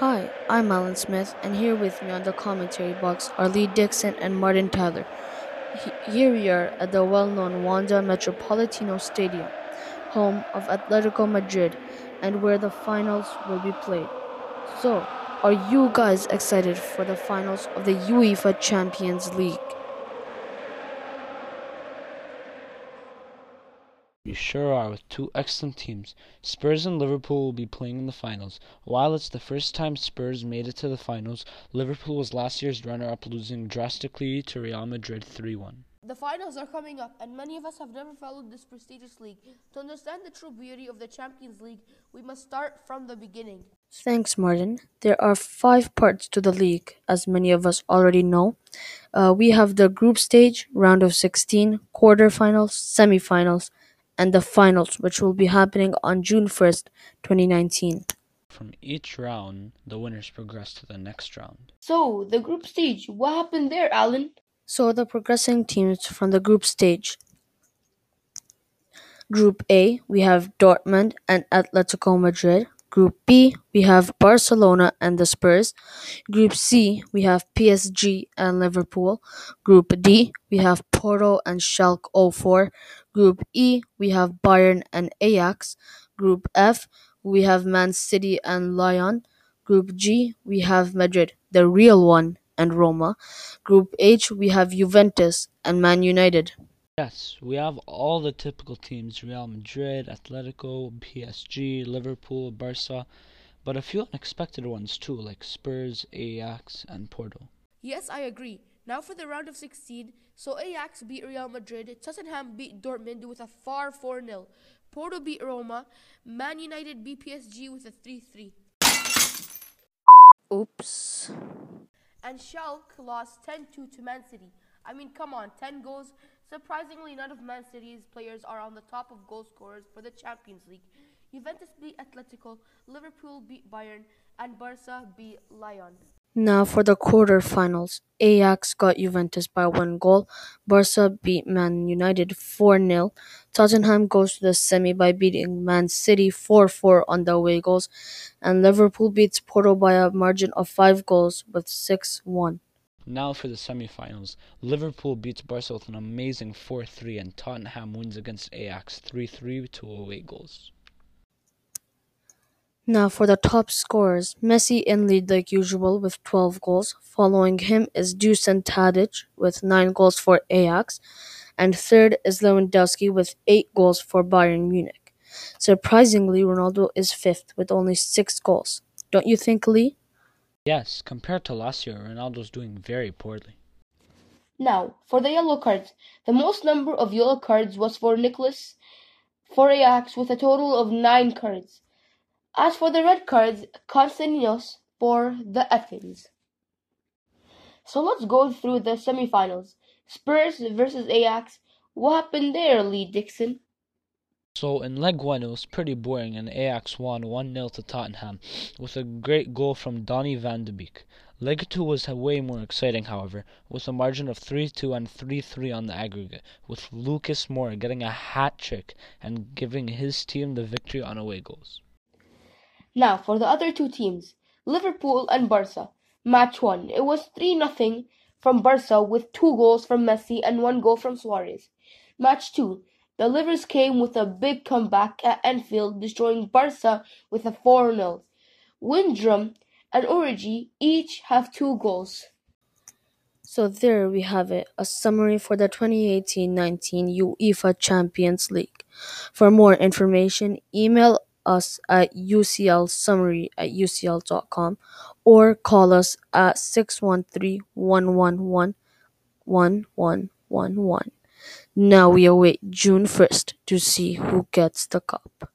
Hi, I'm Alan Smith, and here with me on the commentary box are Lee Dixon and Martin Tyler. He- Here we are at the well known Wanda Metropolitano Stadium, home of Atletico Madrid, and where the finals will be played. So, are you guys excited for the finals of the UEFA Champions League? We sure are with two excellent teams. Spurs and Liverpool will be playing in the finals. While it's the first time Spurs made it to the finals, Liverpool was last year's runner up, losing drastically to Real Madrid 3 1. The finals are coming up, and many of us have never followed this prestigious league. To understand the true beauty of the Champions League, we must start from the beginning. Thanks, Martin. There are five parts to the league, as many of us already know. Uh, we have the group stage, round of 16, quarterfinals, semifinals, and the finals, which will be happening on June 1st, 2019. From each round, the winners progress to the next round. So, the group stage, what happened there, Alan? So, the progressing teams from the group stage. Group A, we have Dortmund and Atletico Madrid. Group B, we have Barcelona and the Spurs. Group C, we have PSG and Liverpool. Group D, we have Porto and Schalke 04. Group E, we have Bayern and Ajax. Group F, we have Man City and Lyon. Group G, we have Madrid, the real one, and Roma. Group H, we have Juventus and Man United. Yes, we have all the typical teams Real Madrid, Atletico, PSG, Liverpool, Barca, but a few unexpected ones too, like Spurs, Ajax, and Porto. Yes, I agree. Now for the round of 16. So, Ajax beat Real Madrid, Tottenham beat Dortmund with a far 4 0. Porto beat Roma, Man United beat PSG with a 3 3. Oops. And Schalke lost 10 2 to Man City. I mean, come on, 10 goals. Surprisingly, none of Man City's players are on the top of goal scorers for the Champions League. Juventus beat Atletico, Liverpool beat Bayern, and Barca beat Lyon. Now for the quarterfinals. Ajax got Juventus by one goal. Barca beat Man United 4 0. Tottenham goes to the semi by beating Man City 4 4 on the away goals. And Liverpool beats Porto by a margin of 5 goals with 6 1. Now for the semi-finals. Liverpool beats Barca with an amazing 4-3 and Tottenham wins against Ajax 3-3 to away goals. Now for the top scorers. Messi in lead like usual with 12 goals. Following him is Dusan Tadic with 9 goals for Ajax. And third is Lewandowski with 8 goals for Bayern Munich. Surprisingly, Ronaldo is fifth with only 6 goals. Don't you think, Lee? Yes, compared to last year, Ronaldo's doing very poorly. Now, for the yellow cards. The most number of yellow cards was for Nicholas for Ajax with a total of 9 cards. As for the red cards, Konstantinos for the Athens. So let's go through the semifinals. Spurs versus Ajax. What happened there, Lee Dixon? So in leg one, it was pretty boring, and Ajax won 1 0 to Tottenham with a great goal from Donny van de Beek. Leg two was way more exciting, however, with a margin of 3 2 and 3 3 on the aggregate, with Lucas Moura getting a hat trick and giving his team the victory on away goals. Now for the other two teams, Liverpool and Barca. Match one. It was 3 0 from Barca with two goals from Messi and one goal from Suarez. Match two. The Livers came with a big comeback at Anfield, destroying Barca with a 4 0. Wijnaldum and Origi each have two goals. So there we have it, a summary for the 2018-19 UEFA Champions League. For more information, email us at uclsummary at ucl.com or call us at 613-111-1111. Now we await June 1st to see who gets the cup.